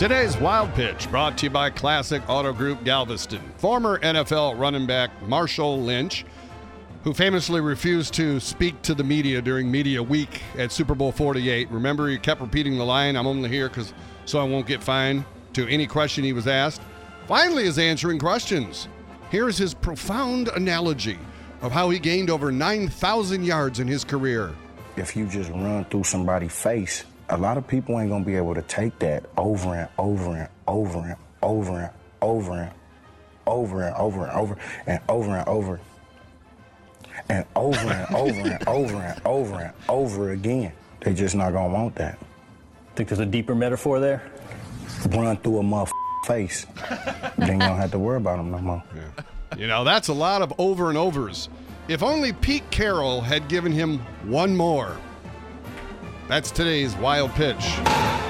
Today's Wild Pitch brought to you by Classic Auto Group Galveston. Former NFL running back Marshawn Lynch, who famously refused to speak to the media during media week at Super Bowl 48. Remember, he kept repeating the line, I'm only here because so I won't get fined, to any question he was asked. Finally, is answering questions. Here is his profound analogy of how he gained over 9,000 yards in his career. If you just run through somebody's face, a lot of people ain't gonna be able to take that over and over and over and over and over and over and over and over and over and over and over and over and over and over and over again. They just not gonna want that. Think there's a deeper metaphor there? Run through a mother face. then you don't have to worry about them no more. You know, that's a lot of over and overs. If only Pete Carroll had given him one more. That's today's wild pitch.